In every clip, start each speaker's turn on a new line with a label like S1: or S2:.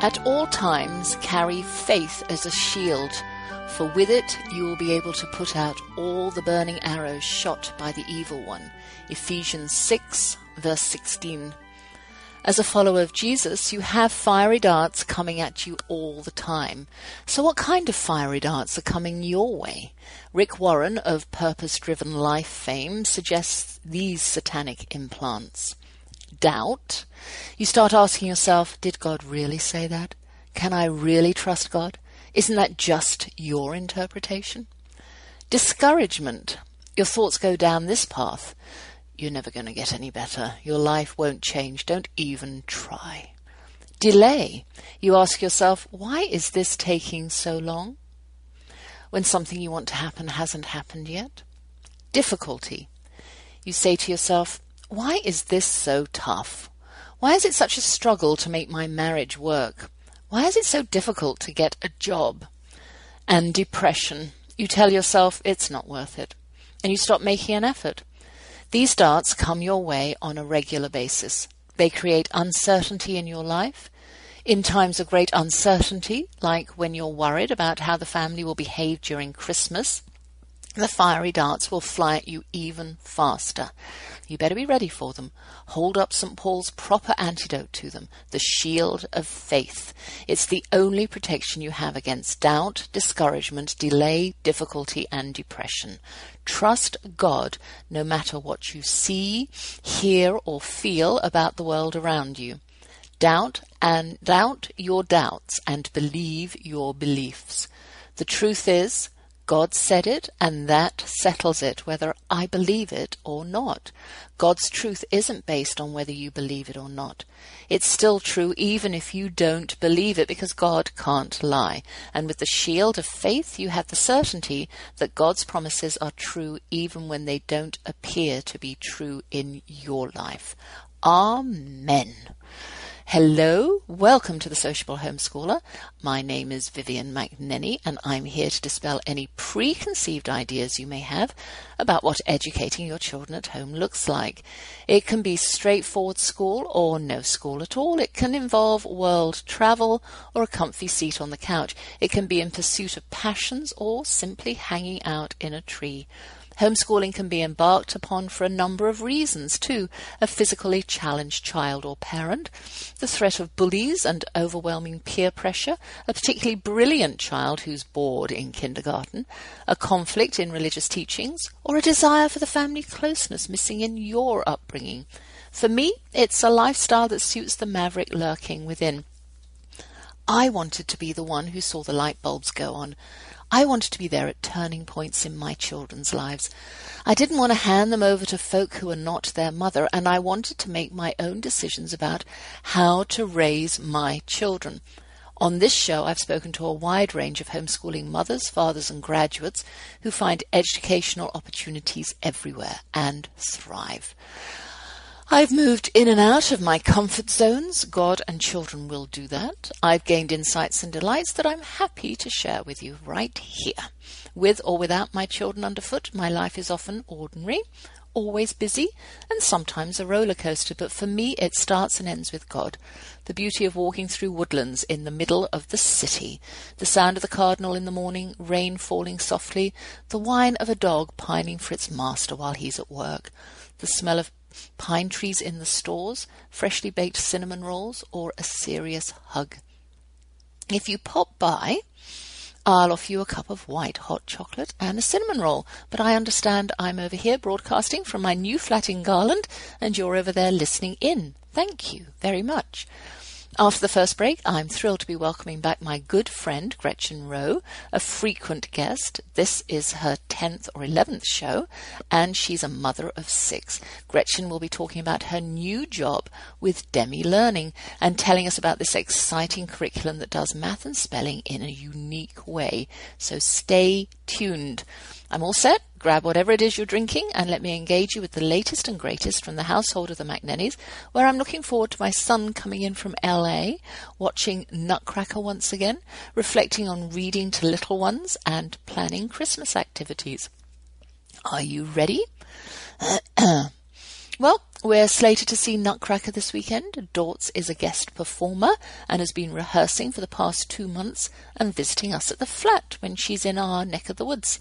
S1: At all times carry faith as a shield, for with it you will be able to put out all the burning arrows shot by the evil one. Ephesians 6, verse 16. As a follower of Jesus, you have fiery darts coming at you all the time. So, what kind of fiery darts are coming your way? Rick Warren of Purpose Driven Life fame suggests these satanic implants doubt, you start asking yourself, did God really say that? Can I really trust God? Isn't that just your interpretation? Discouragement. Your thoughts go down this path. You're never going to get any better. Your life won't change. Don't even try. Delay. You ask yourself, why is this taking so long? When something you want to happen hasn't happened yet. Difficulty. You say to yourself, why is this so tough? Why is it such a struggle to make my marriage work? Why is it so difficult to get a job? And depression. You tell yourself it's not worth it, and you stop making an effort. These darts come your way on a regular basis. They create uncertainty in your life. In times of great uncertainty, like when you're worried about how the family will behave during Christmas, the fiery darts will fly at you even faster. You better be ready for them. Hold up St. Paul's proper antidote to them, the shield of faith. It's the only protection you have against doubt, discouragement, delay, difficulty, and depression. Trust God no matter what you see, hear, or feel about the world around you. Doubt and doubt your doubts and believe your beliefs. The truth is, God said it, and that settles it, whether I believe it or not. God's truth isn't based on whether you believe it or not. It's still true even if you don't believe it, because God can't lie. And with the shield of faith, you have the certainty that God's promises are true even when they don't appear to be true in your life. Amen. Hello, welcome to the Sociable Homeschooler. My name is Vivian McNinney, and I'm here to dispel any preconceived ideas you may have about what educating your children at home looks like. It can be straightforward school or no school at all. It can involve world travel or a comfy seat on the couch. It can be in pursuit of passions or simply hanging out in a tree. Homeschooling can be embarked upon for a number of reasons, too. A physically challenged child or parent, the threat of bullies and overwhelming peer pressure, a particularly brilliant child who's bored in kindergarten, a conflict in religious teachings, or a desire for the family closeness missing in your upbringing. For me, it's a lifestyle that suits the maverick lurking within. I wanted to be the one who saw the light bulbs go on. I wanted to be there at turning points in my children's lives. I didn't want to hand them over to folk who were not their mother, and I wanted to make my own decisions about how to raise my children. On this show, I've spoken to a wide range of homeschooling mothers, fathers, and graduates who find educational opportunities everywhere and thrive. I've moved in and out of my comfort zones. God and children will do that. I've gained insights and delights that I'm happy to share with you right here. With or without my children underfoot, my life is often ordinary, always busy, and sometimes a roller coaster, but for me it starts and ends with God. The beauty of walking through woodlands in the middle of the city, the sound of the cardinal in the morning, rain falling softly, the whine of a dog pining for its master while he's at work, the smell of pine trees in the stores, freshly baked cinnamon rolls, or a serious hug. If you pop by, I'll offer you a cup of white hot chocolate and a cinnamon roll. But I understand I'm over here broadcasting from my new flat in Garland, and you're over there listening in. Thank you very much. After the first break, I'm thrilled to be welcoming back my good friend Gretchen Roe, a frequent guest. This is her 10th or 11th show, and she's a mother of six. Gretchen will be talking about her new job with Demme Learning and telling us about this exciting curriculum that does math and spelling in a unique way. So stay tuned. I'm all set. Grab whatever it is you're drinking and let me engage you with the latest and greatest from the household of the McNennys, where I'm looking forward to my son coming in from LA, watching Nutcracker once again, reflecting on reading to little ones, and planning Christmas activities. Are you ready? well, we're slated to see Nutcracker this weekend. Dortz is a guest performer and has been rehearsing for the past two months and visiting us at the flat when she's in our neck of the woods.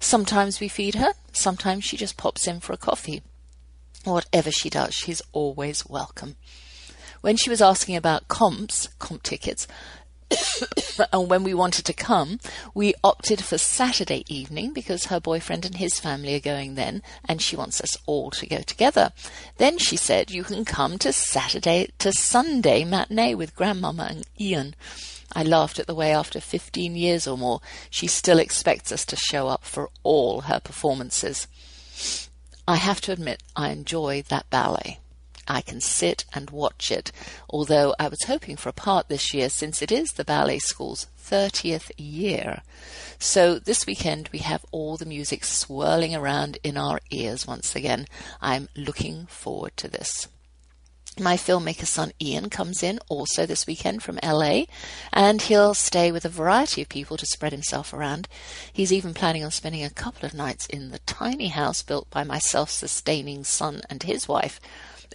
S1: Sometimes we feed her, sometimes she just pops in for a coffee. Whatever she does, she's always welcome. When she was asking about comps, comp tickets, and when we wanted to come, we opted for Saturday evening because her boyfriend and his family are going then, and she wants us all to go together. Then she said, You can come to Saturday to Sunday matinee with Grandmama and Ian. I laughed at the way after 15 years or more she still expects us to show up for all her performances. I have to admit I enjoy that ballet. I can sit and watch it, although I was hoping for a part this year since it is the ballet school's 30th year. So this weekend we have all the music swirling around in our ears once again. I'm looking forward to this. My filmmaker son Ian comes in also this weekend from LA, and he'll stay with a variety of people to spread himself around. He's even planning on spending a couple of nights in the tiny house built by my self sustaining son and his wife.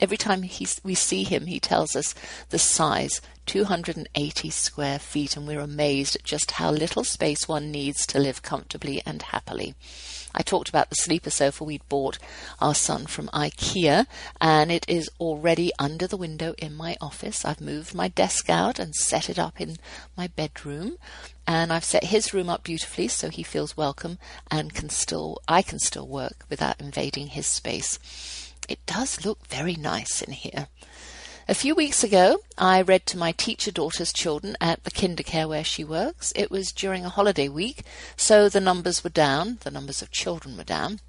S1: Every time we see him, he tells us the size 280 square feet, and we're amazed at just how little space one needs to live comfortably and happily. I talked about the sleeper sofa we'd bought our son from IKEA, and it is already under the window in my office. I've moved my desk out and set it up in my bedroom, and I've set his room up beautifully so he feels welcome and can still I can still work without invading his space. It does look very nice in here. A few weeks ago, I read to my teacher daughter's children at the kindercare where she works. It was during a holiday week, so the numbers were down, the numbers of children were down.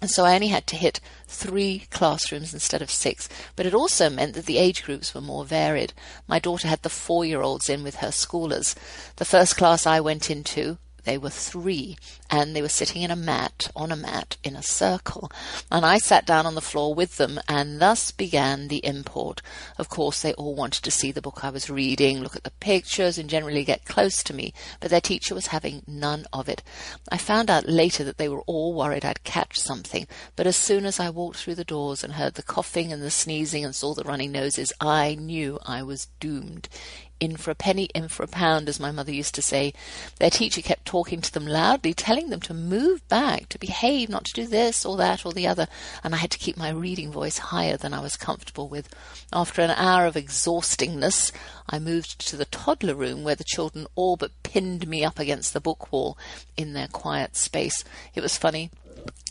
S1: And so I only had to hit three classrooms instead of six, but it also meant that the age groups were more varied. My daughter had the four year olds in with her schoolers. The first class I went into they were three, and they were sitting in a mat, on a mat, in a circle. And I sat down on the floor with them, and thus began the import. Of course, they all wanted to see the book I was reading, look at the pictures, and generally get close to me, but their teacher was having none of it. I found out later that they were all worried I'd catch something, but as soon as I walked through the doors and heard the coughing and the sneezing and saw the running noses, I knew I was doomed in for a penny, in for a pound, as my mother used to say. Their teacher kept talking to them loudly, telling them to move back, to behave, not to do this or that or the other, and I had to keep my reading voice higher than I was comfortable with. After an hour of exhaustingness, I moved to the toddler room where the children all but pinned me up against the book wall in their quiet space. It was funny.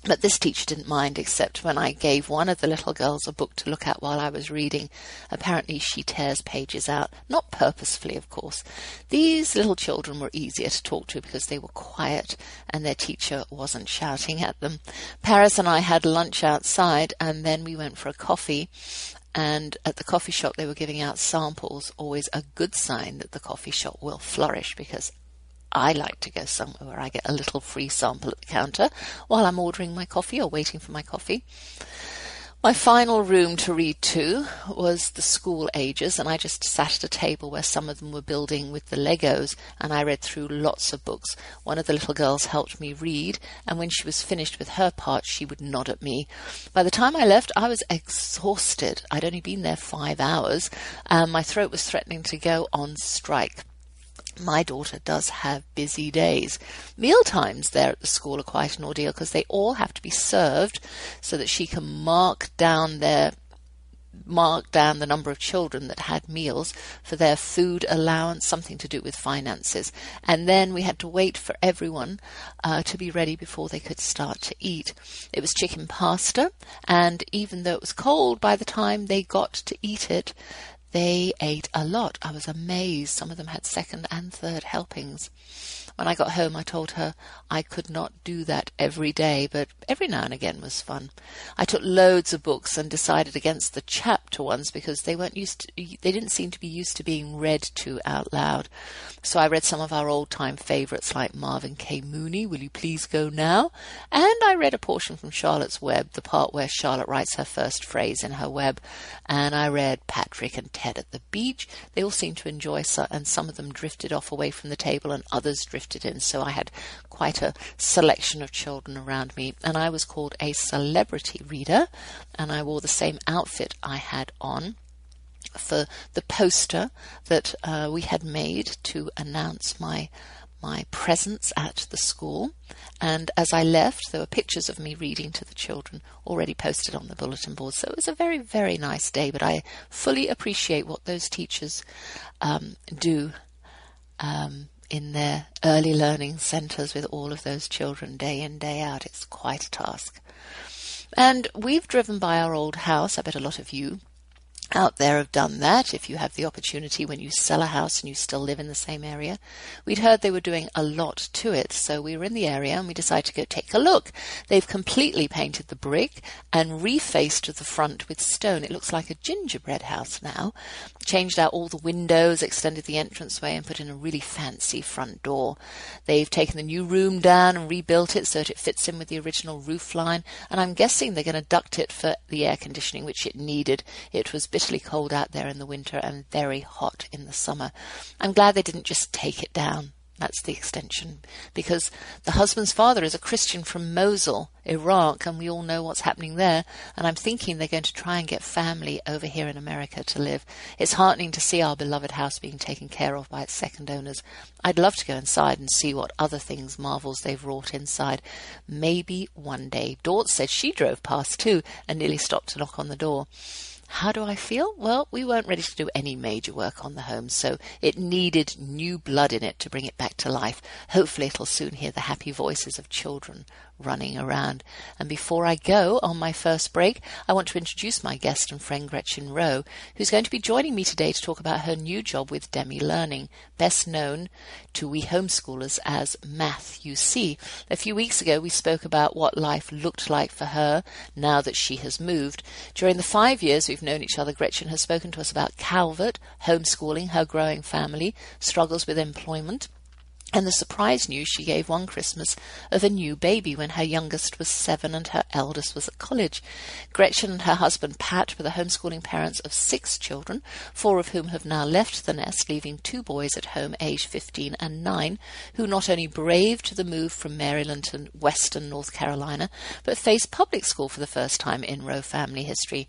S1: But this teacher didn't mind, except when I gave one of the little girls a book to look at while I was reading. Apparently, she tears pages out, not purposefully, of course. These little children were easier to talk to because they were quiet and their teacher wasn't shouting at them. Paris and I had lunch outside, and then we went for a coffee. And at the coffee shop, they were giving out samples, always a good sign that the coffee shop will flourish because I like to go somewhere where I get a little free sample at the counter while I'm ordering my coffee or waiting for my coffee. My final room to read to was the school ages, and I just sat at a table where some of them were building with the Legos, and I read through lots of books. One of the little girls helped me read, and when she was finished with her part, she would nod at me. By the time I left, I was exhausted. I'd only been there five hours, and my throat was threatening to go on strike my daughter does have busy days. Meal times there at the school are quite an ordeal because they all have to be served so that she can mark down their mark down the number of children that had meals for their food allowance, something to do with finances. And then we had to wait for everyone uh, to be ready before they could start to eat. It was chicken pasta, and even though it was cold, by the time they got to eat it, They ate a lot. I was amazed. Some of them had second and third helpings. When I got home, I told her I could not do that every day, but every now and again was fun. I took loads of books and decided against the chapter ones because they weren't used to, they didn't seem to be used to being read to out loud. So I read some of our old time favorites like Marvin K. Mooney, Will You Please Go Now? And I read a portion from Charlotte's Web, the part where Charlotte writes her first phrase in her web. And I read Patrick and Ted at the beach. They all seemed to enjoy, and some of them drifted off away from the table and others drifted drifted in, so I had quite a selection of children around me. And I was called a celebrity reader, and I wore the same outfit I had on for the poster that uh, we had made to announce my my presence at the school. And as I left, there were pictures of me reading to the children already posted on the bulletin board. So it was a very, very nice day. But I fully appreciate what those teachers um, do um, in their early learning centres with all of those children day in, day out. It's quite a task. And we've driven by our old house. I bet a lot of you out there have done that if you have the opportunity when you sell a house and you still live in the same area. We'd heard they were doing a lot to it, so we were in the area and we decided to go take a look. They've completely painted the brick and refaced the front with stone. It looks like a gingerbread house now. Changed out all the windows, extended the entranceway, and put in a really fancy front door. They've taken the new room down and rebuilt it so that it fits in with the original roof line, and I'm guessing they're going to duct it for the air conditioning, which it needed. It was bitterly cold out there in the winter and very hot in the summer. I'm glad they didn't just take it down. That's the extension. Because the husband's father is a Christian from Mosul, Iraq, and we all know what's happening there. And I'm thinking they're going to try and get family over here in America to live. It's heartening to see our beloved house being taken care of by its second owners. I'd love to go inside and see what other things, marvels they've wrought inside. Maybe one day. Dort said she drove past too and nearly stopped to knock on the door. How do I feel? Well, we weren't ready to do any major work on the home, so it needed new blood in it to bring it back to life. Hopefully, it'll soon hear the happy voices of children running around. And before I go on my first break, I want to introduce my guest and friend Gretchen Roe, who's going to be joining me today to talk about her new job with Demme Learning, best known to we homeschoolers as Math U See. A few weeks ago, we spoke about what life looked like for her now that she has moved. During the five years we've known each other, Gretchen has spoken to us about Calvert, homeschooling, her growing family, struggles with employment, and the surprise news she gave one Christmas of a new baby when her youngest was seven and her eldest was at college. Gretchen and her husband Pat were the homeschooling parents of six children, four of whom have now left the nest, leaving two boys at home aged 15 and 9, who not only braved the move from Maryland to western North Carolina, but faced public school for the first time in Roe family history.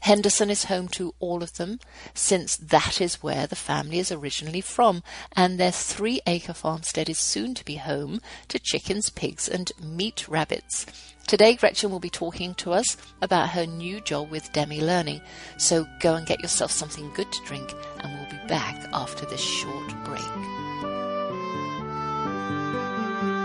S1: Henderson is home to all of them, since that is where the family is originally from, and their three acre farmstead is soon to be home to chickens, pigs, and meat rabbits. Today, Gretchen will be talking to us about her new job with Demme Learning. So go and get yourself something good to drink, and we'll be back after this short break.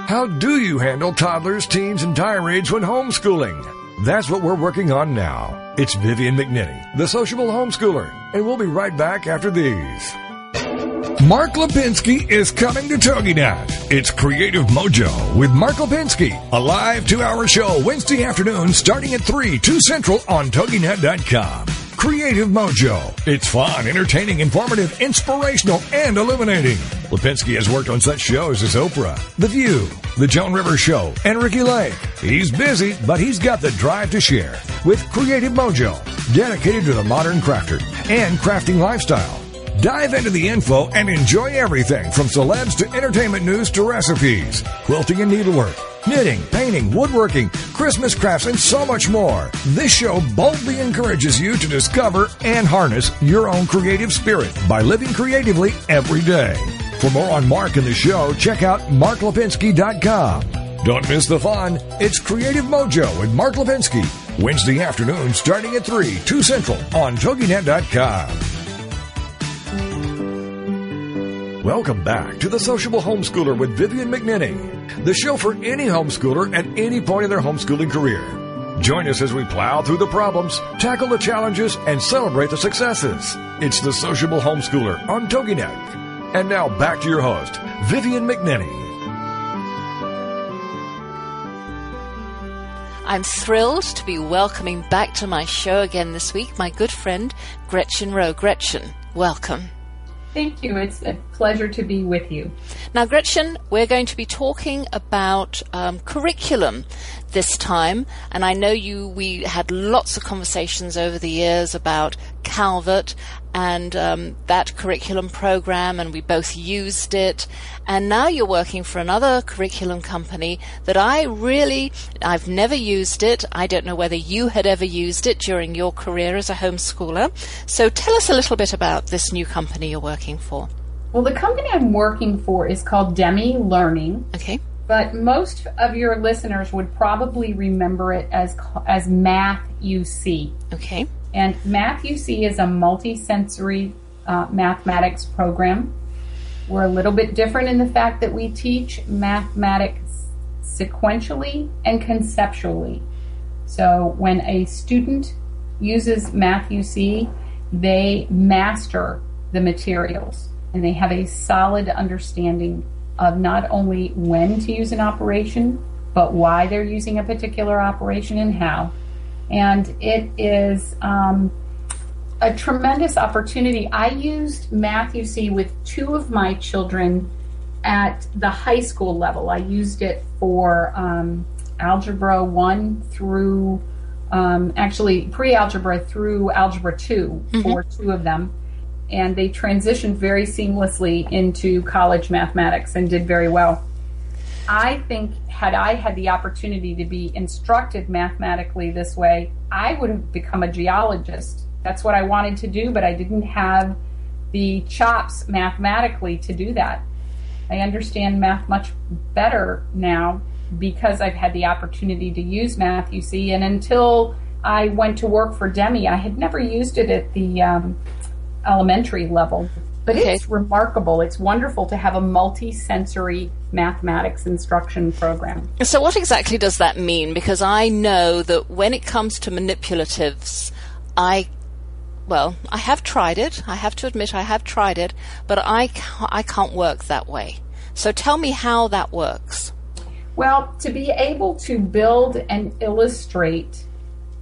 S2: How do you handle toddlers, teens, and tirades when homeschooling? That's what we're working on now. It's Vivian McNinney, the sociable homeschooler, and we'll be right back after these. Mark Lipinski is coming to TogiNet. It's Creative Mojo with Mark Lipinski, a live two-hour show Wednesday afternoon starting at 3, 2 Central on TogiNet.com. Creative Mojo. It's fun, entertaining, informative, inspirational, and illuminating. Lipinski has worked on such shows as Oprah, The View, The Joan Rivers Show, and Ricki Lake. He's busy, but he's got the drive to share with Creative Mojo, dedicated to the modern crafter and crafting lifestyle. Dive into the info and enjoy everything from celebs to entertainment news to recipes, quilting and needlework, knitting, painting, woodworking, Christmas crafts, and so much more. This show boldly encourages you to discover and harness your own creative spirit by living creatively every day. For more on Mark and the show, check out marklipinski.com. Don't miss the fun. It's Creative Mojo with Mark Lipinski. Wednesday afternoon starting at 3, 2 Central on TogiNet.com. Welcome back to the Sociable Homeschooler with Vivian McNinney, the show for any homeschooler at any point in their homeschooling career. Join us as we plow through the problems, tackle the challenges, and celebrate the successes. It's the Sociable Homeschooler on TogiNet. And now back to your host, Vivian McNinney.
S1: I'm thrilled to be welcoming back to my show again this week my good friend Gretchen Roe. Gretchen, welcome.
S3: Thank you. It's a pleasure to be with you.
S1: Now, Gretchen, we're going to be talking about um, curriculum this time, and I know you. We had lots of conversations over the years about Calvert and um, that curriculum program, and we both used it. And now you're working for another curriculum company that I really, I've never used it. I don't know whether you had ever used it during your career as a homeschooler. So tell us a little bit about this new company you're working for.
S3: Well, the company I'm working for is called Demme Learning.
S1: Okay.
S3: But most of your listeners would probably remember it as as Math U See.
S1: Okay.
S3: And Math U See is a multisensory uh, mathematics program. We're a little bit different in the fact that we teach mathematics sequentially and conceptually. So when a student uses Math U See, they master the materials and they have a solid understanding of not only when to use an operation, but why they're using a particular operation and how and it is um, a tremendous opportunity. I used Math U See with two of my children at the high school level. I used it for um, Algebra 1 through, um, actually, pre algebra through Algebra 2 mm-hmm. for two of them. And they transitioned very seamlessly into college mathematics and did very well. I think had I had the opportunity to be instructed mathematically this way, I would have become a geologist. That's what I wanted to do, but I didn't have the chops mathematically to do that. I understand math much better now because I've had the opportunity to use math, you see, and until I went to work for Demme, I had never used it at the um, elementary level. But okay. it's remarkable. It's wonderful to have a multi-sensory mathematics instruction program.
S1: So what exactly does that mean? Because I know that when it comes to manipulatives, I well, I have tried it. I have to admit I have tried it, but I can't, I can't work that way. So tell me how that works.
S3: Well, to be able to build and illustrate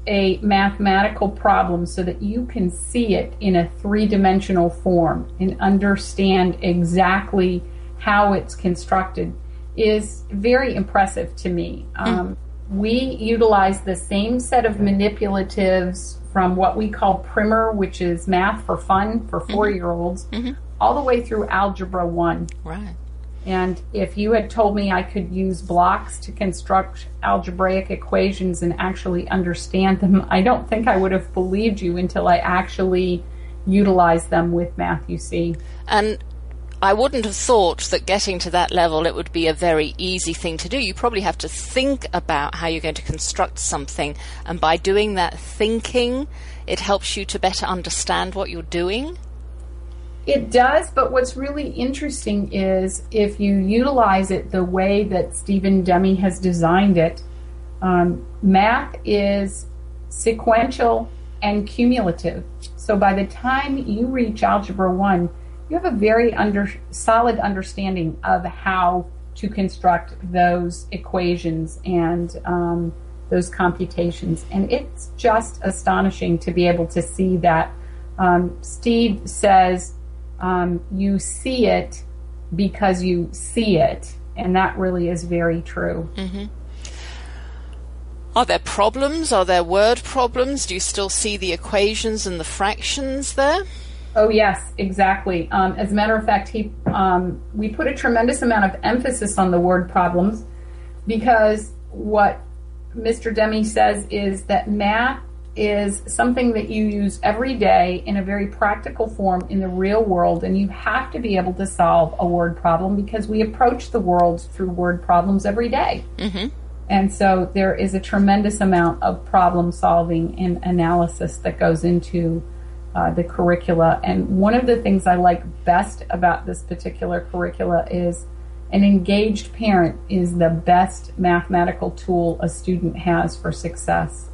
S3: a mathematical problem so that you can see it in a three dimensional form and understand exactly how it's constructed is very impressive to me. Mm. Um, we utilize the same set of manipulatives from what we call primer, which is math for fun for four year olds, mm-hmm. mm-hmm. all the way through algebra one.
S1: Right.
S3: And if you had told me I could use blocks to construct algebraic equations and actually understand them, I don't think I would have believed you until I actually utilized them with Math U See.
S1: And I wouldn't have thought that getting to that level it would be a very easy thing to do. You probably have to think about how you're going to construct something, and by doing that thinking, it helps you to better understand what you're doing.
S3: It does, but what's really interesting is if you utilize it the way that Stephen Demme has designed it, um, math is sequential and cumulative. So by the time you reach Algebra 1, you have a very under, solid understanding of how to construct those equations and um, those computations. And it's just astonishing to be able to see that. Um, Steve says um, you see it because you see it, and that really is very true.
S1: Mm-hmm. Are there problems? Are there word problems? Do you still see the equations and the fractions there?
S3: Oh yes, exactly. Um, as a matter of fact, he um, we put a tremendous amount of emphasis on the word problems because what Mr. Demme says is that math is something that you use every day in a very practical form in the real world, and you have to be able to solve a word problem because we approach the world through word problems every day. Mm-hmm. And so there is a tremendous amount of problem solving and analysis that goes into uh, the curricula. And one of the things I like best about this particular curricula is an engaged parent is the best mathematical tool a student has for success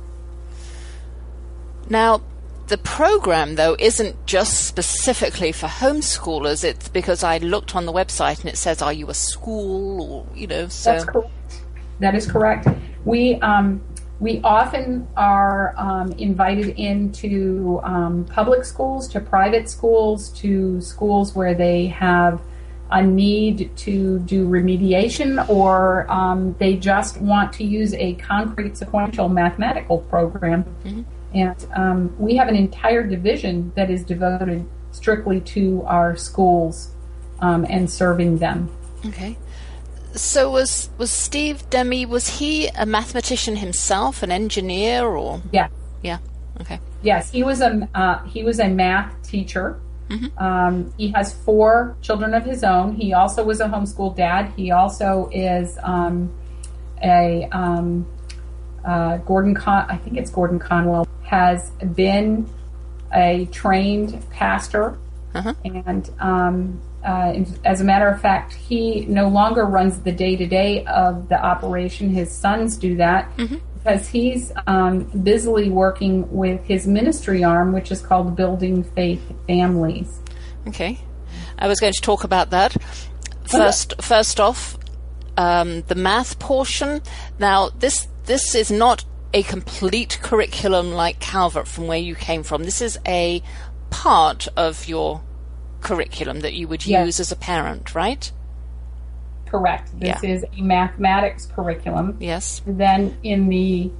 S1: Now, the program, though, isn't just specifically for homeschoolers. It's because I looked on the website and it says, "Are you a school?" or you know. So
S3: That's correct. That is correct. We um, we often are um, invited into um, public schools, to private schools, to schools where they have a need to do remediation or um, they just want to use a concrete sequential mathematical program. And um, we have an entire division that is devoted strictly to our schools um, and serving them.
S1: okay. So was was Steve Demme? Was he a mathematician himself, an engineer, or
S3: Yeah.
S1: yeah? Okay.
S3: Yes, he was a uh, he was a math teacher. Um, he has four children of his own. He also was a homeschool dad. He also is um, a um, uh, Gordon. Con- I think it's Gordon Conwell has been a trained pastor,
S1: Uh-huh.
S3: and um, uh, as a matter of fact, he no longer runs the day to day of the operation. His sons do that because he's um, busily working with his ministry arm, which is called Building Faith Families.
S1: Okay. I was going to talk about that. First, first off, um, the math portion. Now, this this is not a complete curriculum like Calvert from where you came from. This is a part of your curriculum that you would
S3: Yes.
S1: use as a parent, right?
S3: Correct. This
S1: Yeah.
S3: is a mathematics curriculum.
S1: Yes.
S3: Then in the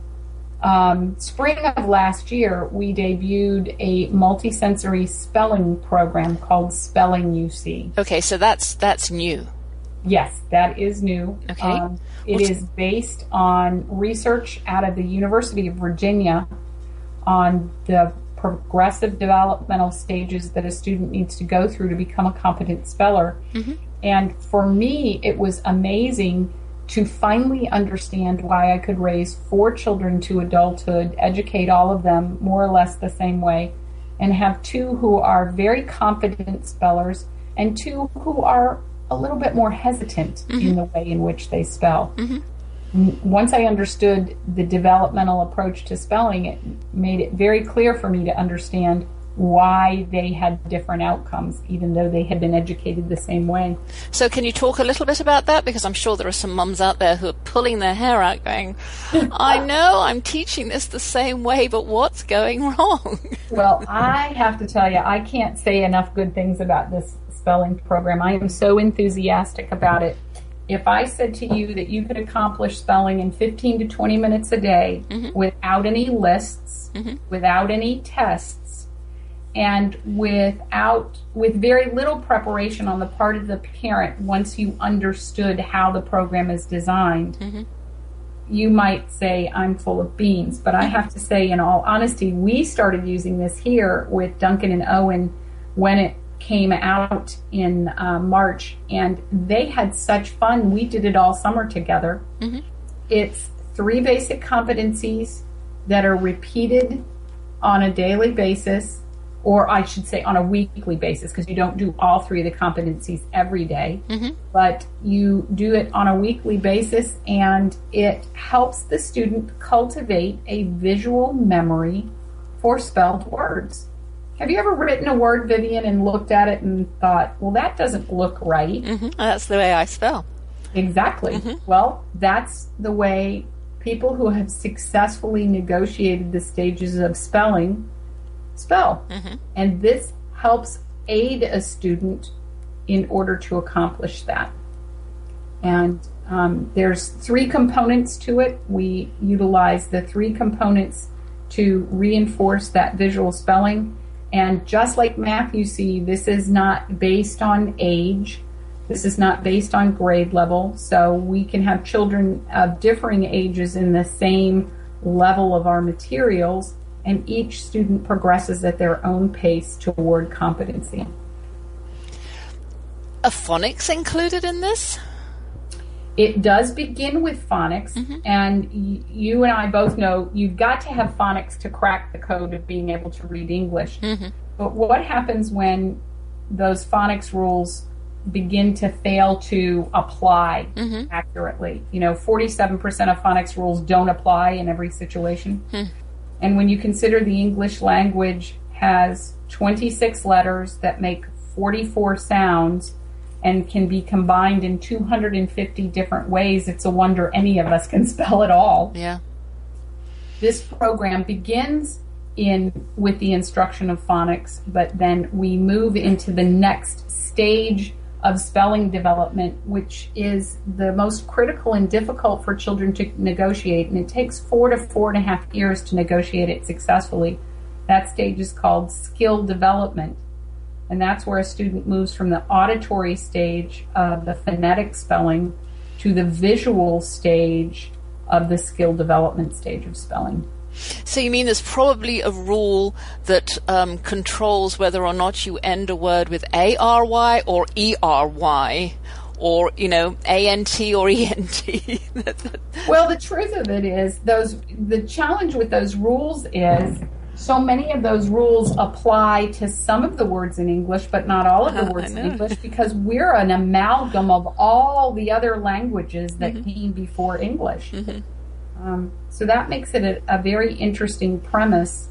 S3: um, spring of last year, we debuted a multisensory spelling program called Spelling You See.
S1: Okay, so that's that's new.
S3: Yes, that is new.
S1: Okay.
S3: Um, it
S1: What's-
S3: is based on research out of the University of Virginia on the progressive developmental stages that a student needs to go through to become a competent speller. Mm-hmm. And for me, it was amazing to finally understand why I could raise four children to adulthood, educate all of them more or less the same way, and have two who are very confident spellers and two who are a little bit more hesitant mm-hmm. in the way in which they spell. N- Once I understood the developmental approach to spelling, it made it very clear for me to understand why they had different outcomes, even though they had been educated the same way.
S1: So, can you talk a little bit about that? Because I'm sure there are some mums out there who are pulling their hair out, going, "I know I'm teaching this the same way, but what's going wrong?"
S3: Well, I have to tell you, I can't say enough good things about this spelling program. I am so enthusiastic about it. If I said to you that you could accomplish spelling in 15 to 20 minutes a day mm-hmm. without any lists, mm-hmm. without any tests, and without with very little preparation on the part of the parent once you understood how the program is designed, mm-hmm. you might say I'm full of beans, but I have to say, in all honesty, we started using this here with Duncan and Owen when it came out in uh, March, and they had such fun. We did it all summer together. It's three basic competencies that are repeated on a daily basis, or I should say on a weekly basis, because you don't do all three of the competencies every day, but you do it on a weekly basis, and it helps the student cultivate a visual memory for spelled words. Have you ever written a word, Vivian, and looked at it and thought, well, that doesn't look right? Mm-hmm.
S1: That's the way I spell.
S3: Exactly. Mm-hmm. Well, that's the way people who have successfully negotiated the stages of spelling spell. Mm-hmm. And this helps aid a student in order to accomplish that. And um, there's three components to it. We utilize the three components to reinforce that visual spelling. And just like math, you see, this is not based on age. This is not based on grade level. So we can have children of differing ages in the same level of our materials, and each student progresses at their own pace toward competency.
S1: Are phonics included in this?
S3: It does begin with phonics, mm-hmm. and y- you and I both know you've got to have phonics to crack the code of being able to read English. Mm-hmm. But what happens when those phonics rules begin to fail to apply mm-hmm. accurately? You know, 47% of phonics rules don't apply in every situation. Hmm. And when you consider the English language has 26 letters that make 44 sounds and can be combined in 250 different ways, it's a wonder any of us can spell it all.
S1: Yeah.
S3: This program begins in with the instruction of phonics, but then we move into the next stage of spelling development, which is the most critical and difficult for children to negotiate. And it takes four to four and a half years to negotiate it successfully. That stage is called skill development. And that's where a student moves from the auditory stage of the phonetic spelling to the visual stage of the skill development stage of spelling.
S1: So you mean there's probably a rule that um, controls whether or not you end a word with A R Y or E R Y, or you know A N T or E N T.
S3: well, the truth of it is, those the challenge with those rules is so many of those rules apply to some of the words in English, but not all of the words in English because we're an amalgam of all the other languages that mm-hmm. came before English. Mm-hmm. Um, so that makes it a, a very interesting premise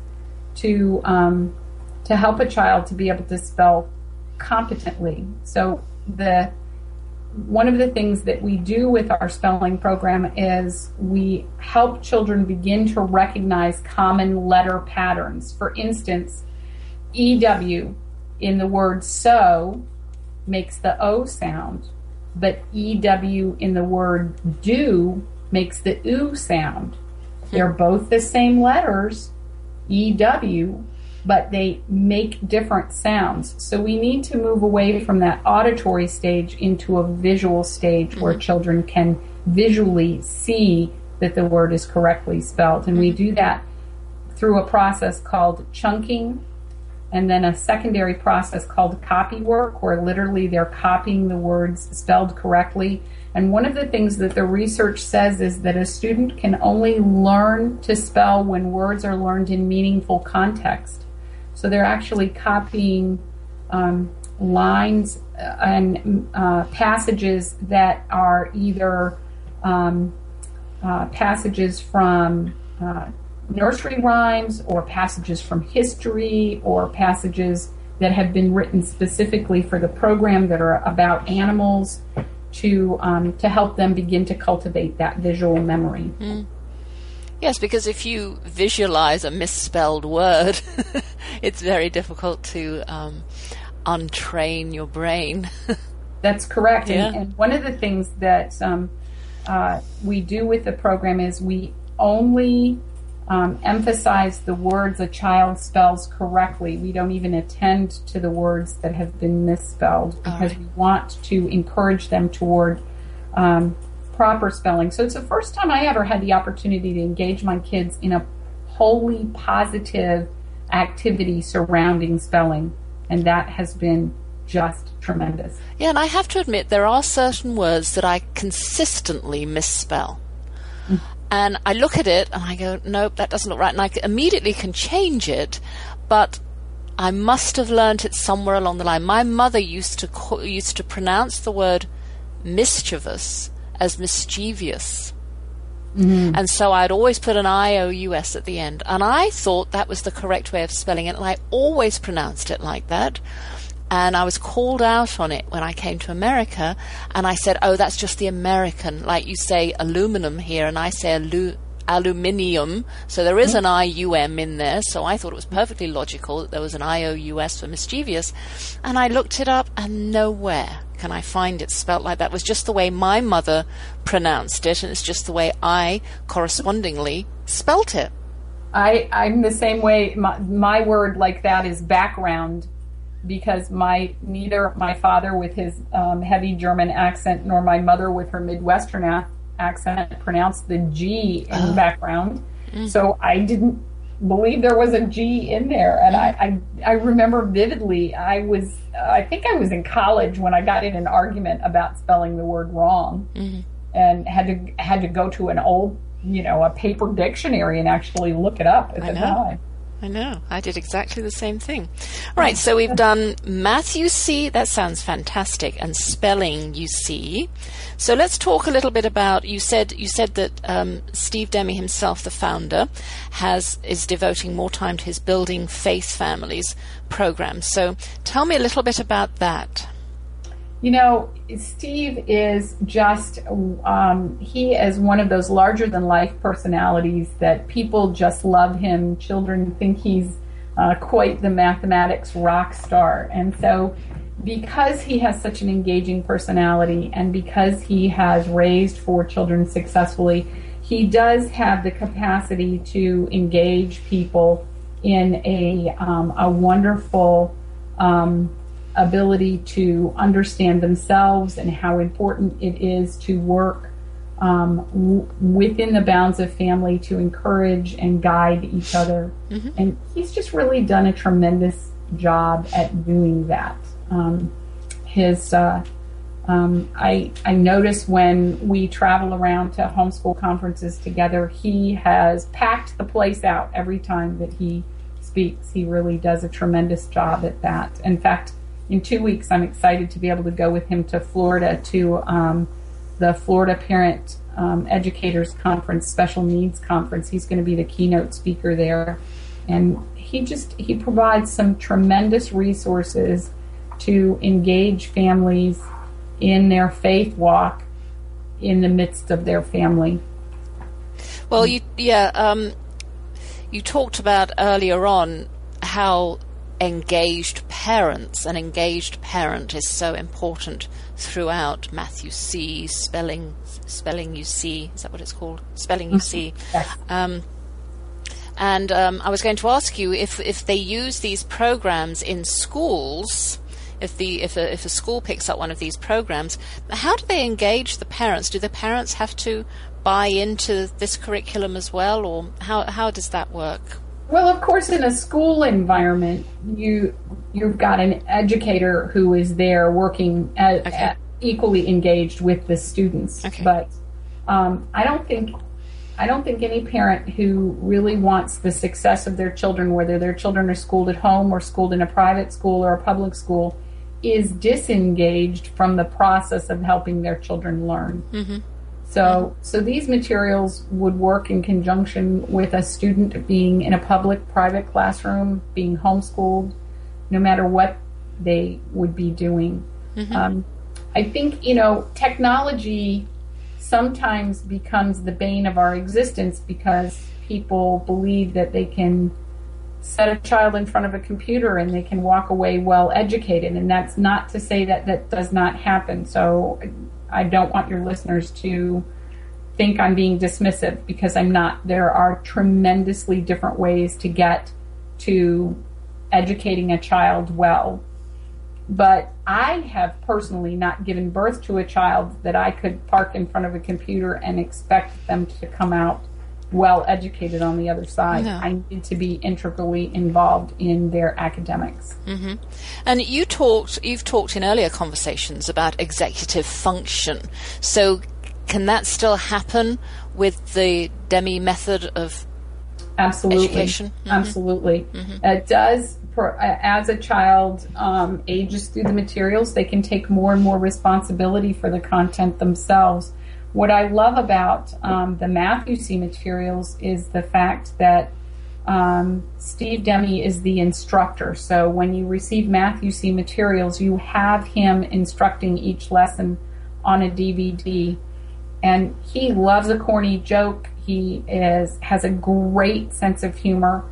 S3: to um, to help a child to be able to spell competently. So the one of the things that we do with our spelling program is we help children begin to recognize common letter patterns. For instance, EW in the word so makes the O sound, but EW in the word do makes the oo sound. They're both the same letters, EW, but they make different sounds. So we need to move away from that auditory stage into a visual stage mm-hmm. where children can visually see that the word is correctly spelled. And we mm-hmm. do that through a process called chunking and then a secondary process called copy work where literally they're copying the words spelled correctly and one of the things that the research says is that a student can only learn to spell when words are learned in meaningful context. So they're actually copying um, lines uh, and uh, passages that are either um, uh, passages from uh, nursery rhymes or passages from history or passages that have been written specifically for the program that are about animals to um, to help them begin to cultivate that visual memory. Mm.
S1: Yes, because if you visualize a misspelled word, it's very difficult to um, untrain your brain.
S3: That's correct. Yeah. And, and, one of the things that um, uh, we do with the program is we only um, emphasize the words a child spells correctly. We don't even attend to the words that have been misspelled because right. we want to encourage them toward um, proper spelling. So it's the first time I ever had the opportunity to engage my kids in a wholly positive activity surrounding spelling, and that has been just tremendous.
S1: Yeah, and I have to admit, there are certain words that I consistently misspell. Mm. And I look at it and I go, nope, that doesn't look right. And I immediately can change it, but I must have learned it somewhere along the line. My mother used to used to pronounce the word mischievous as mischievous. Mm-hmm. And so I'd always put an I O U S at the end. And I thought that was the correct way of spelling it. And I always pronounced it like that and I was called out on it when I came to America, and I said, "Oh, that's just the American, like you say aluminum here, and I say alu- aluminium, so there is an IUM in there, so I thought it was perfectly logical that there was an IOUS for mischievous, and I looked it up, and nowhere can I find it spelt like that. It was just the way my mother pronounced it, and it's just the way I correspondingly spelt it.
S3: I, I'm the same way. My, my word like that is background because my neither my father with his um, heavy German accent nor my mother with her Midwestern a- accent pronounced the G in oh. background. Mm. So I didn't believe there was a G in there, and I, I I remember vividly. I was I think I was in college when I got in an argument about spelling the word wrong, mm-hmm. and had to had to go to an old you know a paper dictionary and actually look it up at I the know. time.
S1: I know. I did exactly the same thing. All right, so we've done math you see, that sounds fantastic, and spelling you see. So let's talk a little bit about you said you said that um, Steve Demme himself, the founder, has is devoting more time to his building faith families program. So tell me a little bit about that.
S3: You know, Steve is just, um, he is one of those larger than life personalities that people just love him. Children think he's uh, quite the mathematics rock star. And so, because he has such an engaging personality and because he has raised four children successfully, he does have the capacity to engage people in a, um, a wonderful, um, ability to understand themselves and how important it is to work um, w- within the bounds of family to encourage and guide each other. Mm-hmm. And he's just really done a tremendous job at doing that. Um, his uh, um, I, I notice when we travel around to homeschool conferences together, he has packed the place out every time that he speaks. He really does a tremendous job at that. In fact, in two weeks, I'm excited to be able to go with him to Florida to um, the Florida Parent um, Educators Conference, Special Needs Conference. He's going to be the keynote speaker there, and he just he provides some tremendous resources to engage families in their faith walk in the midst of their family.
S1: Well, you yeah, um, you talked about earlier on how engaged parents. An engaged parent is so important throughout Math U See. Spelling, spelling you see. Is that what it's called? Spelling you see.
S3: Yes. Um,
S1: and um, I was going to ask you if if they use these programs in schools. If the if a, if a school picks up one of these programs, how do they engage the parents? Do the parents have to buy into this curriculum as well, or how how does that work?
S3: Well, of course, in a school environment, you you've got an educator who is there working at, okay. at equally engaged with the students.
S1: Okay.
S3: But um, I don't think I don't think any parent who really wants the success of their children, whether their children are schooled at home or schooled in a private school or a public school, is disengaged from the process of helping their children learn.
S1: Mm-hmm.
S3: So, so these materials would work in conjunction with a student being in a public, private classroom, being homeschooled, no matter what they would be doing.
S1: Mm-hmm.
S3: Um, I think, you know, technology sometimes becomes the bane of our existence because people believe that they can set a child in front of a computer and they can walk away well educated. And that's not to say that that does not happen. So I don't want your listeners to think I'm being dismissive because I'm not. There are tremendously different ways to get to educating a child well. But I have personally not given birth to a child that I could park in front of a computer and expect them to come out well educated on the other side. I need to be integrally involved in their academics.
S1: Mm-hmm. And you talked, you've talked in earlier conversations about executive function. So, can that still happen with the Demme method of
S3: absolutely
S1: education? Mm-hmm.
S3: Absolutely,
S1: mm-hmm.
S3: it does. For, as a child um, ages through the materials, they can take more and more responsibility for the content themselves what I love about um, the You See materials is the fact that um, Steve Demme is the instructor. So when you receive You See materials, you have him instructing each lesson on a DVD. And he loves a corny joke. He is has a great sense of humor.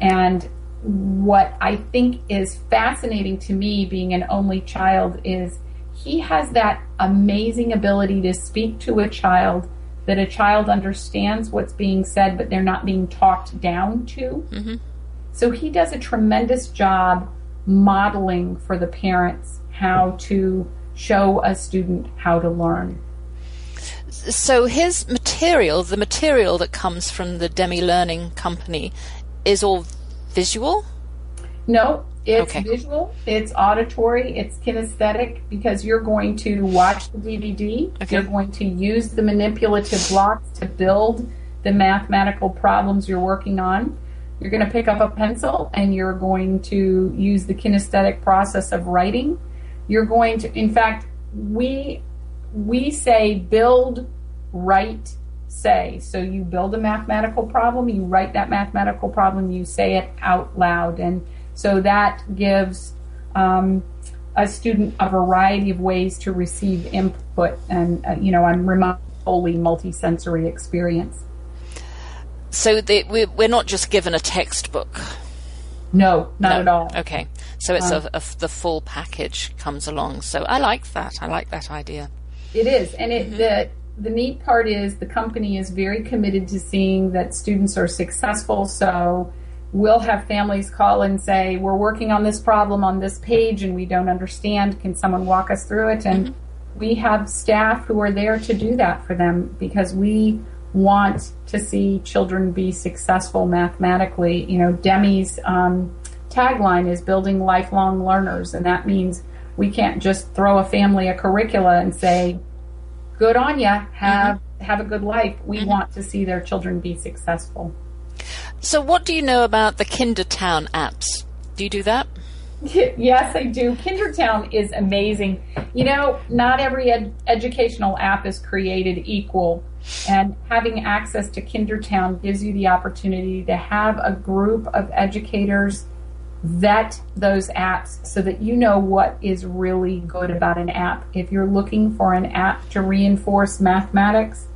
S3: And what I think is fascinating to me, being an only child, is he has that amazing ability to speak to a child that a child understands what's being said, but they're not being talked down to.
S1: Mm-hmm.
S3: So he does a tremendous job modeling for the parents how to show a student how to learn.
S1: So his material, the material that comes from the Demme Learning Company, is all visual?
S3: No, it's
S1: okay.
S3: visual, it's auditory, it's kinesthetic because you're going to watch the DVD.
S1: Okay.
S3: You're going to use the manipulative blocks to build the mathematical problems you're working on. You're going to pick up a pencil and you're going to use the kinesthetic process of writing. You're going to, in fact, we we say build, write, say. So you build a mathematical problem, you write that mathematical problem, you say it out loud, and so that gives um, a student a variety of ways to receive input and uh, you know and remotely multisensory experience.
S1: So they, we're not just given a textbook.
S3: No, not
S1: no.
S3: at all.
S1: Okay, so it's um, a, a, the full package comes along. So I like that. I like that idea.
S3: It is, and it mm-hmm. the the neat part is the company is very committed to seeing that students are successful. So we'll have families call and say, "We're working on this problem on this page, and we don't understand. Can someone walk us through it?" And mm-hmm. we have staff who are there to do that for them because we want to see children be successful mathematically. You know, Demme's um, tagline is building lifelong learners, and that means we can't just throw a family a curricula and say, "Good on you, have mm-hmm. have a good life." We mm-hmm. want to see their children be successful.
S1: So, what do you know about the Kindertown apps? Do you do that?
S3: Yes, I do. Kindertown is amazing. You know, not every ed- educational app is created equal, and having access to Kindertown gives you the opportunity to have a group of educators vet those apps so that you know what is really good about an app. If you're looking for an app to reinforce mathematics,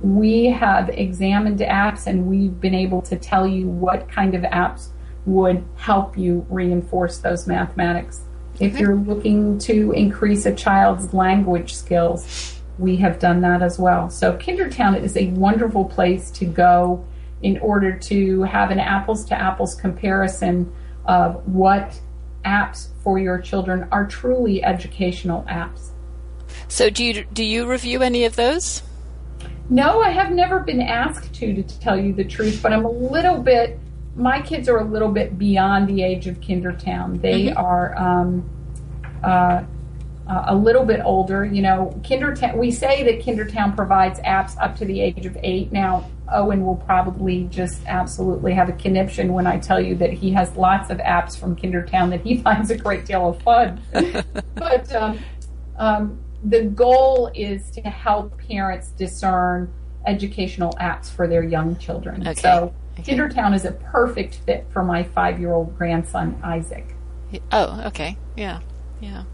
S3: we have examined apps and we've been able to tell you what kind of apps would help you reinforce those mathematics. If you're looking to increase a child's language skills, we have done that as well. So Kindertown is a wonderful place to go in order to have an apples to apples comparison of what apps for your children are truly educational apps.
S1: So do you do you review any of those?
S3: No, I have never been asked to, to tell you the truth, but I'm a little bit. My kids are a little bit beyond the age of Kindertown. They mm-hmm. are um, uh, a little bit older. You know, Kindertown. We say that Kindertown provides apps up to the age of eight. Now, Owen will probably just absolutely have a conniption when I tell you that he has lots of apps from Kindertown that he finds a great deal of fun. but um, um, the goal is to help parents discern educational apps for their young children. Okay. So okay. Kindertown is a perfect fit for my five-year-old grandson Isaac.
S1: Oh, okay, yeah, yeah.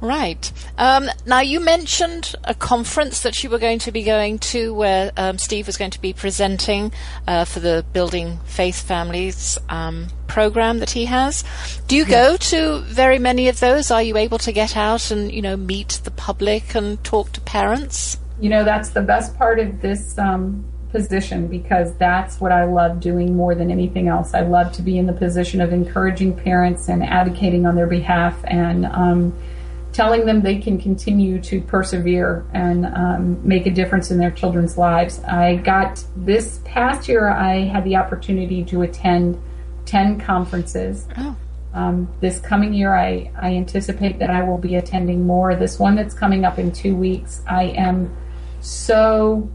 S1: Right. Um, now, you mentioned a conference that you were going to be going to where um, Steve was going to be presenting uh, for the Building Faith Families um, program that he has. Do you go to very many of those? Are you able to get out and, you know, meet the public and talk to parents?
S3: You know, that's the best part of this um, position because that's what I love doing more than anything else. I love to be in the position of encouraging parents and advocating on their behalf and, um, telling them they can continue to persevere and um, make a difference in their children's lives. I got this past year, I had the opportunity to attend 10 conferences. Oh. Um, this coming year, I, I anticipate that I will be attending more. This one that's coming up in two weeks, I am so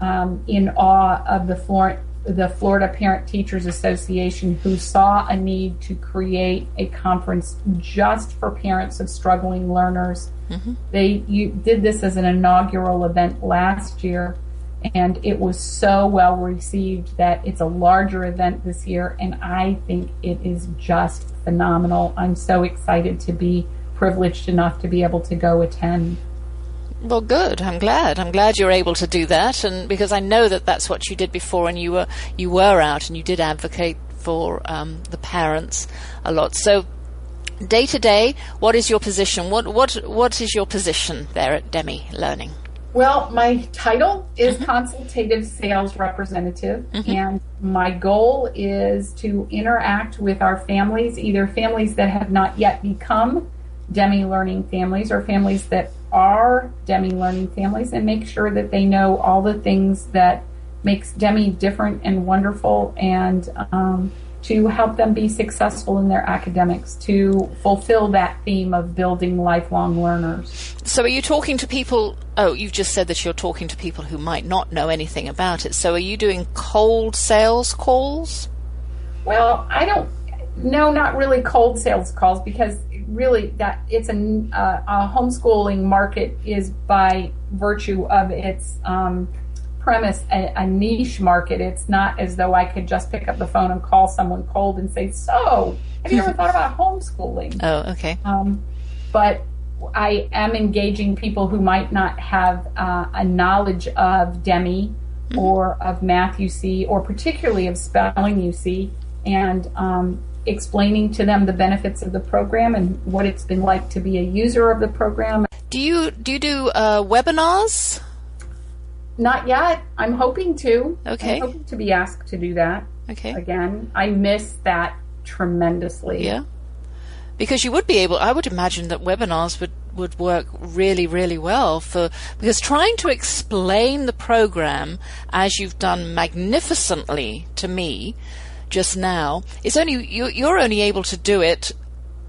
S3: um, in awe of the Florent the Florida Parent Teachers Association, who saw a need to create a conference just for parents of struggling learners. Mm-hmm. They you, did this as an inaugural event last year, and it was so well received that it's a larger event this year, and I think it is just phenomenal. I'm so excited to be privileged enough to be able to go attend.
S1: Well, good. I'm glad. I'm glad you're able to do that, and because I know that that's what you did before, and you were you were out and you did advocate for um, the parents a lot. So, day to day, what is your position? What what what is your position there at Demme Learning?
S3: Well, my title is mm-hmm. consultative sales representative, mm-hmm. and my goal is to interact with our families, either families that have not yet become Demme learning families or families that are Demme learning families and make sure that they know all the things that makes Demme different and wonderful and um, to help them be successful in their academics to fulfill that theme of building lifelong learners.
S1: So are you talking to people oh you've just said that you're talking to people who might not know anything about it. So are you doing cold sales calls?
S3: Well, I don't. No, not really cold sales calls because really that it's a, uh, a homeschooling market is by virtue of its um, premise a, a, niche market. It's not as though I could just pick up the phone and call someone cold and say, "So, have you ever thought about homeschooling?"
S1: Oh, okay. Um,
S3: but I am engaging people who might not have uh, a knowledge of Demme mm-hmm. or of Math U See or particularly of Spelling You See and um, explaining to them the benefits of the program and what it's been like to be a user of the program.
S1: Do you do you do uh, webinars?
S3: Not yet. I'm hoping to.
S1: Okay.
S3: I'm hoping to be asked to do that.
S1: Okay.
S3: Again, I miss that tremendously.
S1: Yeah. Because you would be able, I would imagine that webinars would, would work really, really well for, because trying to explain the program as you've done magnificently to me just now. Is only, you, you're only able to do it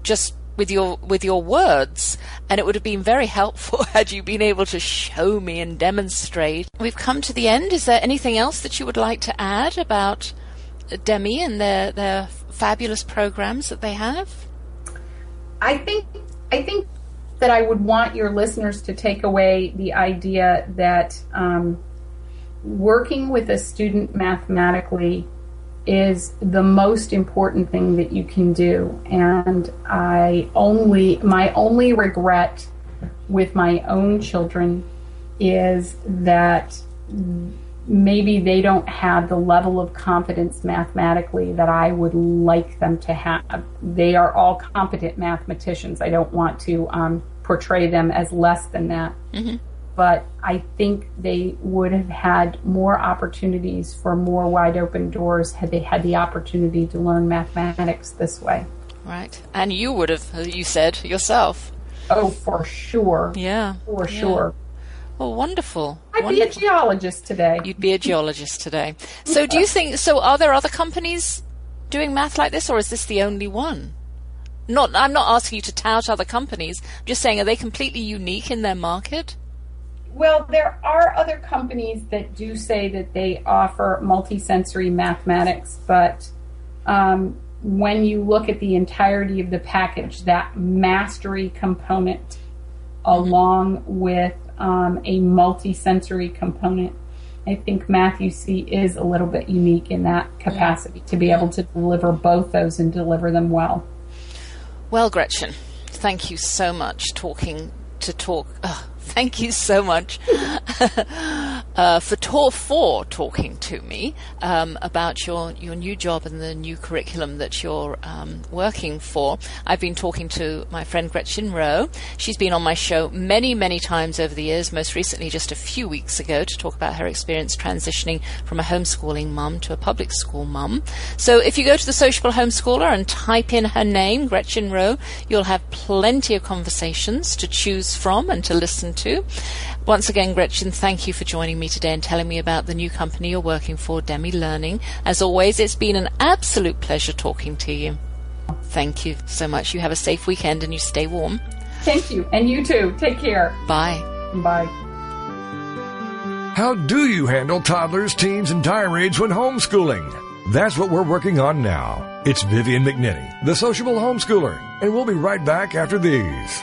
S1: just with your with your words. And it would have been very helpful had you been able to show me and demonstrate. We've come to the end. Is there anything else that you would like to add about Demme and their their fabulous programs that they have?
S3: I think I think that I would want your listeners to take away the idea that um, working with a student mathematically is the most important thing that you can do. And I only my only regret with my own children is that maybe they don't have the level of competence mathematically that I would like them to have. They are all competent mathematicians. I don't want to um, portray them as less than that. Mm-hmm. But I think they would have had more opportunities for more wide open doors had they had the opportunity to learn mathematics this way.
S1: Right. And you would have, you said yourself.
S3: Oh, for sure.
S1: Yeah.
S3: For yeah. sure.
S1: Oh, wonderful.
S3: I'd
S1: wonderful.
S3: be a geologist today.
S1: You'd be a geologist today. So do you think, so are there other companies doing math like this or is this the only one? Not, I'm not asking you to tout other companies. I'm just saying, are they completely unique in their market?
S3: Well, there are other companies that do say that they offer multisensory mathematics, but um, when you look at the entirety of the package, that mastery component, along with um, a multi-sensory component. I think Math U See is a little bit unique in that capacity to be able to deliver both those and deliver them well.
S1: Well, Gretchen, thank you so much talking to talk. Thank you so much uh, for Tor 4 talking to me um, about your, your new job and the new curriculum that you're um, working for. I've been talking to my friend Gretchen Roe. She's been on my show many, many times over the years, most recently just a few weeks ago to talk about her experience transitioning from a homeschooling mum to a public school mum. So if you go to the Sociable Homeschooler and type in her name, Gretchen Roe, you'll have plenty of conversations to choose from and to listen to. Once again, Gretchen, thank you for joining me today and telling me about the new company you're working for, Demme Learning. As always, it's been an absolute pleasure talking to you. Thank you so much. You have a safe weekend and you stay warm.
S3: Thank you. And you too. Take care.
S1: Bye.
S3: Bye.
S2: How do you handle toddlers, teens, and tirades when homeschooling? That's what we're working on now. It's Vivian McNinney, the sociable homeschooler, and we'll be right back after these.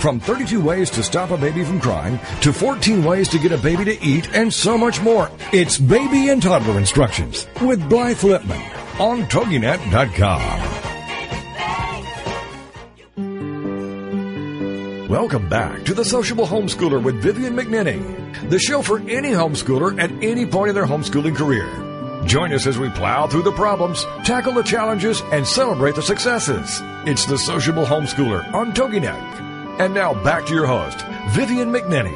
S2: From 32 ways to stop a baby from crying to 14 ways to get a baby to eat and so much more. It's Baby and Toddler Instructions with Blythe Lipman on TogiNet.com. Welcome back to the Sociable Homeschooler with Vivian McNinney, the show for any homeschooler at any point in their homeschooling career. Join us as we plow through the problems, tackle the challenges, and celebrate the successes. It's the Sociable Homeschooler on TogiNet. And now back to your host, Vivian McNinney.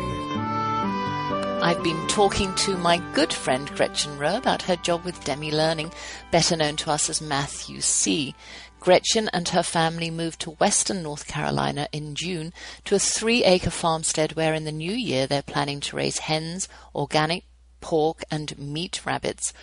S1: I've been talking to my good friend Gretchen Roe about her job with Demme Learning, better known to us as Math U See. Gretchen and her family moved to western North Carolina in June to a three acre farmstead where in the new year they're planning to raise hens, organic pork, and meat rabbits.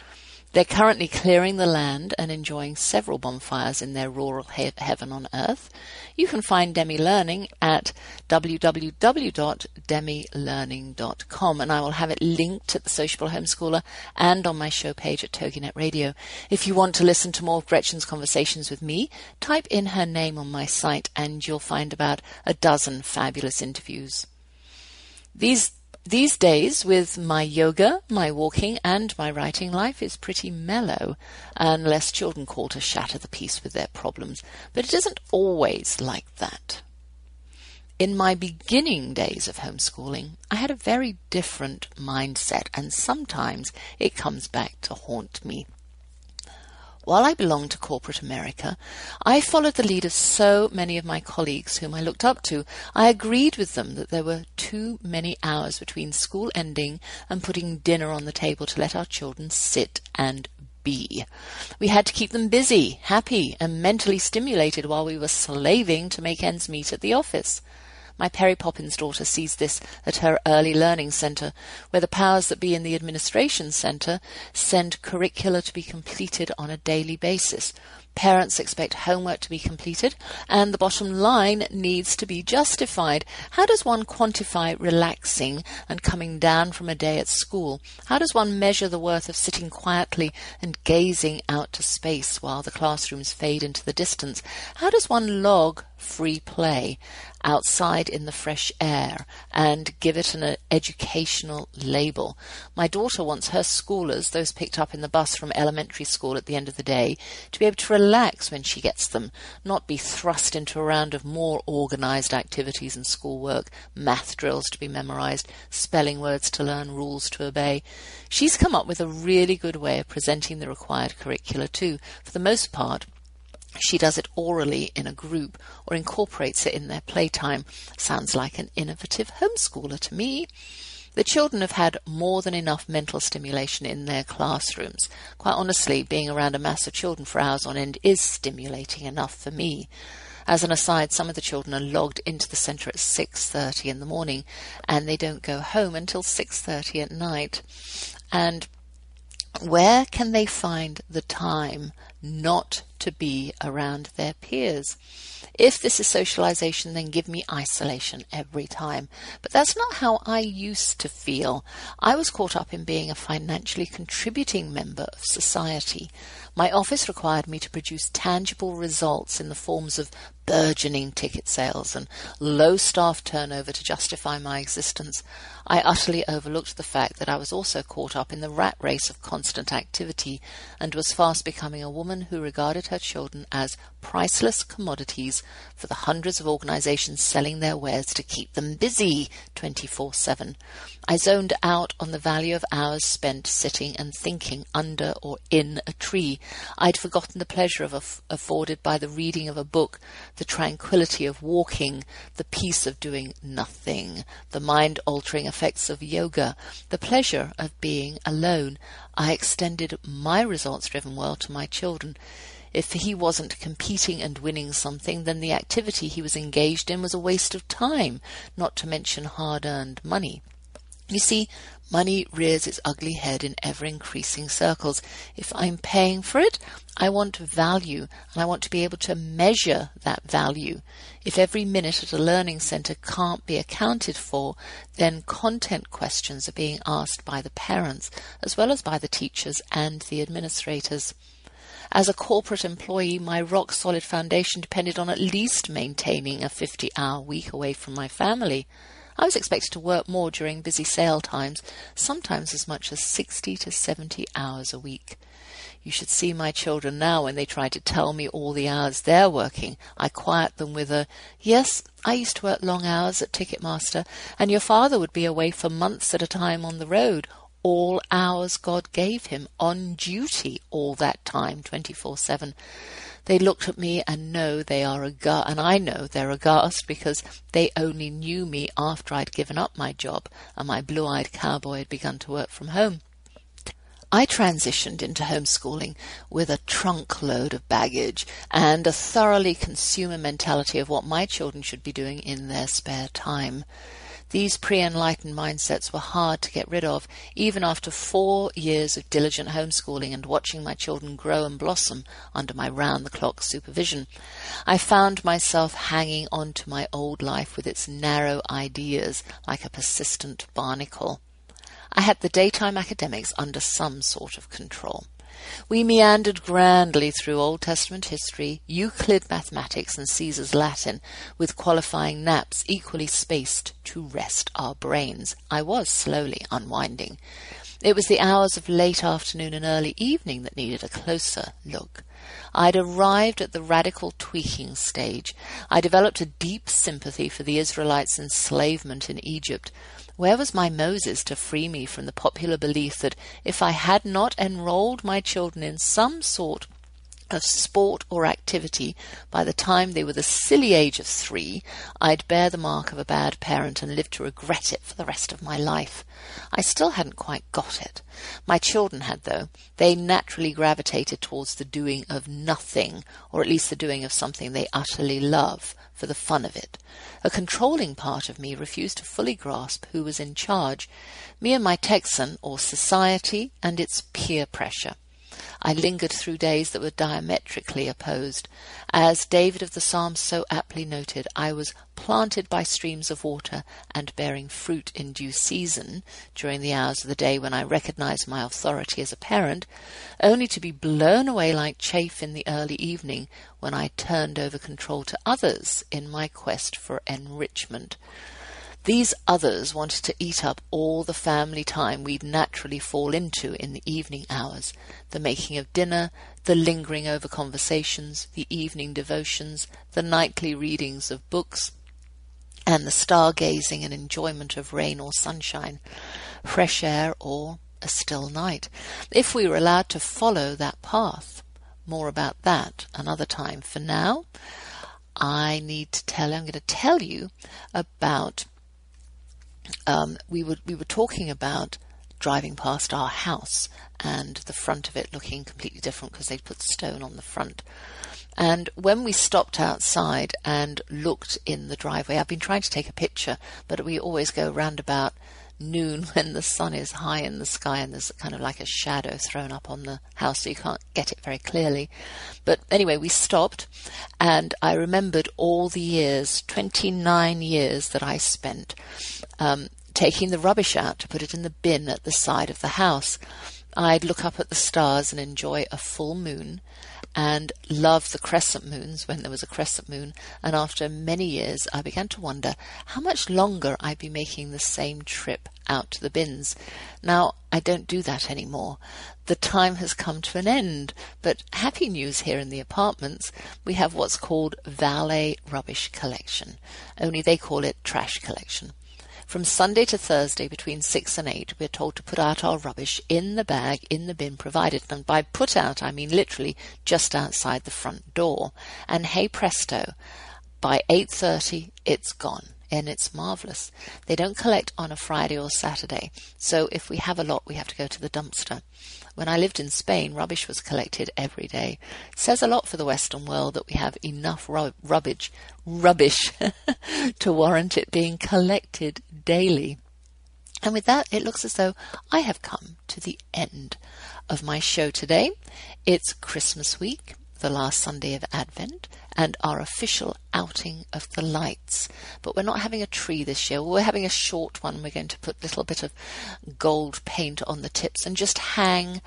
S1: They're currently clearing the land and enjoying several bonfires in their rural he- heaven on earth. You can find Demme Learning at www.demmelearning.com and I will have it linked at the Sociable Homeschooler and on my show page at TogiNet Radio. If you want to listen to more of Gretchen's conversations with me, type in her name on my site and you'll find about a dozen fabulous interviews. These these days, with my yoga, my walking, and my writing, life is pretty mellow, unless children call to shatter the peace with their problems. But it isn't always like that. In my beginning days of homeschooling, I had a very different mindset, and sometimes it comes back to haunt me. While I belonged to corporate America, I followed the lead of so many of my colleagues whom I looked up to. I agreed with them that there were too many hours between school ending and putting dinner on the table to let our children sit and be. We had to keep them busy, happy, and mentally stimulated while we were slaving to make ends meet at the office. My Perry Poppins daughter sees this at her early learning centre, where the powers that be in the administration centre send curricula to be completed on a daily basis. Parents expect homework to be completed, and the bottom line needs to be justified. How does one quantify relaxing and coming down from a day at school? How does one measure the worth of sitting quietly and gazing out to space while the classrooms fade into the distance? How does one log free play outside in the fresh air and give it an uh, educational label. My daughter wants her schoolers, those picked up in the bus from elementary school at the end of the day, to be able to relax when she gets them, not be thrust into a round of more organized activities and schoolwork, math drills to be memorized, spelling words to learn, rules to obey. She's come up with a really good way of presenting the required curricula too. For the most part, she does it orally in a group or incorporates it in their playtime. Sounds like an innovative homeschooler to me. The children have had more than enough mental stimulation in their classrooms. Quite honestly, being around a mass of children for hours on end is stimulating enough for me. As an aside, some of the children are logged into the centre at 6:30 in the morning and they don't go home until 6:30 at night. And where can they find the time not to be around their peers? If this is socialization, then give me isolation every time. But that's not how I used to feel. I was caught up in being a financially contributing member of society. My office required me to produce tangible results in the forms of burgeoning ticket sales and low staff turnover to justify my existence. I utterly overlooked the fact that I was also caught up in the rat race of constant activity and was fast becoming a woman who regarded her children as priceless commodities for the hundreds of organizations selling their wares to keep them busy 24 7. I zoned out on the value of hours spent sitting and thinking under or in a tree. I'd forgotten the pleasure of aff- afforded by the reading of a book, the tranquility of walking, the peace of doing nothing, the mind altering effects of yoga, the pleasure of being alone. I extended my results driven world to my children. If he wasn't competing and winning something, then the activity he was engaged in was a waste of time, not to mention hard earned money. You see, money rears its ugly head in ever increasing circles. If I'm paying for it, I want value and I want to be able to measure that value. If every minute at a learning center can't be accounted for, then content questions are being asked by the parents as well as by the teachers and the administrators. As a corporate employee, my rock solid foundation depended on at least maintaining a 50 hour week away from my family. I was expected to work more during busy sale times, sometimes as much as 60 to 70 hours a week. You should see my children now when they try to tell me all the hours they're working. I quiet them with a, Yes, I used to work long hours at Ticketmaster, and your father would be away for months at a time on the road, all hours God gave him on duty all that time, 24 7. They looked at me and know they are aghast, and I know they're aghast because they only knew me after I'd given up my job and my blue-eyed cowboy had begun to work from home. I transitioned into homeschooling with a trunk load of baggage and a thoroughly consumer mentality of what my children should be doing in their spare time. These pre enlightened mindsets were hard to get rid of, even after four years of diligent homeschooling and watching my children grow and blossom under my round the clock supervision. I found myself hanging on to my old life with its narrow ideas like a persistent barnacle. I had the daytime academics under some sort of control. We meandered grandly through Old Testament history, Euclid mathematics, and Caesar's Latin, with qualifying naps equally spaced to rest our brains. I was slowly unwinding. It was the hours of late afternoon and early evening that needed a closer look. I'd arrived at the radical tweaking stage. I developed a deep sympathy for the Israelites' enslavement in Egypt. Where was my Moses to free me from the popular belief that if I had not enrolled my children in some sort of sport or activity by the time they were the silly age of three, I'd bear the mark of a bad parent and live to regret it for the rest of my life. I still hadn't quite got it. My children had, though. They naturally gravitated towards the doing of nothing, or at least the doing of something they utterly love, for the fun of it. A controlling part of me refused to fully grasp who was in charge, me and my Texan, or society and its peer pressure. I lingered through days that were diametrically opposed. As David of the Psalms so aptly noted, I was planted by streams of water and bearing fruit in due season during the hours of the day when I recognized my authority as a parent, only to be blown away like chaff in the early evening when I turned over control to others in my quest for enrichment. These others wanted to eat up all the family time we'd naturally fall into in the evening hours the making of dinner, the lingering over conversations, the evening devotions, the nightly readings of books, and the stargazing and enjoyment of rain or sunshine, fresh air or a still night, if we were allowed to follow that path. More about that another time. For now, I need to tell, I'm going to tell you about um, we were we were talking about driving past our house and the front of it looking completely different because they'd put stone on the front. And when we stopped outside and looked in the driveway, I've been trying to take a picture, but we always go round about noon when the sun is high in the sky and there's kind of like a shadow thrown up on the house, so you can't get it very clearly. But anyway, we stopped and I remembered all the years, 29 years that I spent um, taking the rubbish out to put it in the bin at the side of the house. I'd look up at the stars and enjoy a full moon and love the crescent moons when there was a crescent moon. And after many years, I began to wonder how much longer I'd be making the same trip out to the bins. Now, I don't do that anymore. The time has come to an end. But happy news here in the apartments, we have what's called valet rubbish collection. Only they call it trash collection. From Sunday to Thursday between 6 and 8, we're told to put out our rubbish in the bag in the bin provided. And by put out, I mean literally just outside the front door. And hey presto, by 8.30, it's gone and it's marvelous. They don't collect on a Friday or Saturday, so if we have a lot, we have to go to the dumpster. When I lived in Spain, rubbish was collected every day. It says a lot for the Western world that we have enough ru- rubbish, rubbish to warrant it being collected daily. And with that, it looks as though I have come to the end of my show today. It's Christmas week the last Sunday of Advent and our official outing of the lights. But we're not having a tree this year. We're having a short one. We're going to put a little bit of gold paint on the tips and just hang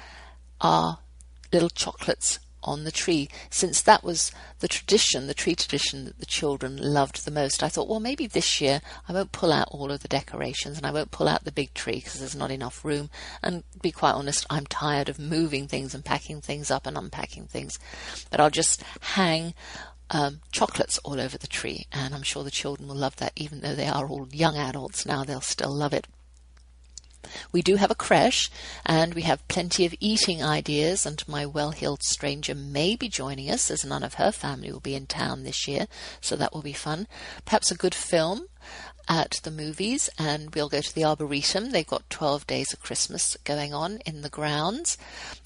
S1: our little chocolates on the tree. Since that was the tradition, the tree tradition that the children loved the most, I thought, well, maybe this year I won't pull out all of the decorations and I won't pull out the big tree because there's not enough room. And be quite honest, I'm tired of moving things and packing things up and unpacking things. But I'll just hang um, chocolates all over the tree, and I'm sure the children will love that, even though they are all young adults now, they'll still love it. We do have a creche and we have plenty of eating ideas and my well-heeled stranger may be joining us as none of her family will be in town this year, so that will be fun. Perhaps a good film at the movies and we'll go to the Arboretum. They've got 12 days of Christmas going on in the grounds.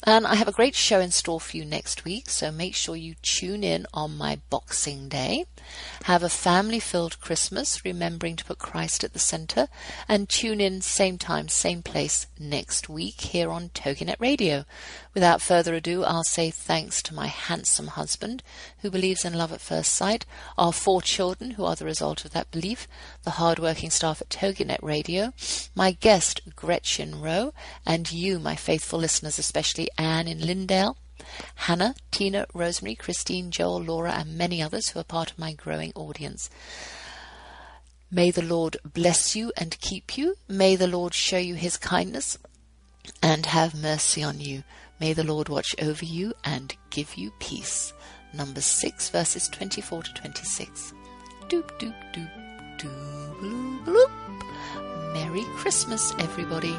S1: And I have a great show in store for you next week, so make sure you tune in on my Boxing Day. Have a family filled Christmas, remembering to put Christ at the center, and tune in same time, same place next week here on TogiNet Radio. Without further ado, I'll say thanks to my handsome husband, who believes in love at first sight, our four children, who are the result of that belief, the hard-working staff at TogiNet Radio, my guest, Gretchen Roe, and you, my faithful listeners, especially Anne in Lindale, Hannah, Tina, Rosemary, Christine, Joel, Laura, and many others who are part of my growing audience. May the Lord bless you and keep you. May the Lord show you his kindness and have mercy on you. May the Lord watch over you and give you peace. Numbers 6, verses 24 to 26. Doop, doop, doop, doop, bloop, bloop. Merry Christmas, everybody.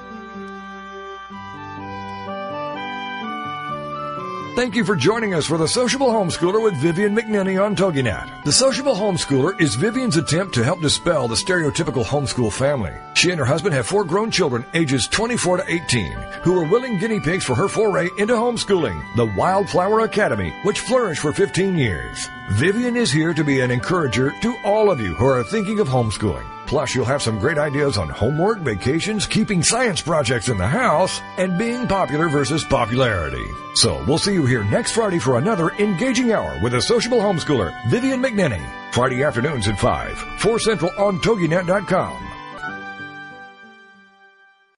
S2: Thank you for joining us for the Sociable Homeschooler with Vivian McNinney on TogiNet. The Sociable Homeschooler is Vivian's attempt to help dispel the stereotypical homeschool family. She and her husband have four grown children ages 24 to 18 who are willing guinea pigs for her foray into homeschooling, the Wildflower Academy, which flourished for 15 years. Vivian is here to be an encourager to all of you who are thinking of homeschooling. Plus, you'll have some great ideas on homework, vacations, keeping science projects in the house, and being popular versus popularity. So, we'll see you here next Friday for another engaging hour with a sociable homeschooler, Vivian McNinney. Friday afternoons at 5, 4 Central on TogiNet.com.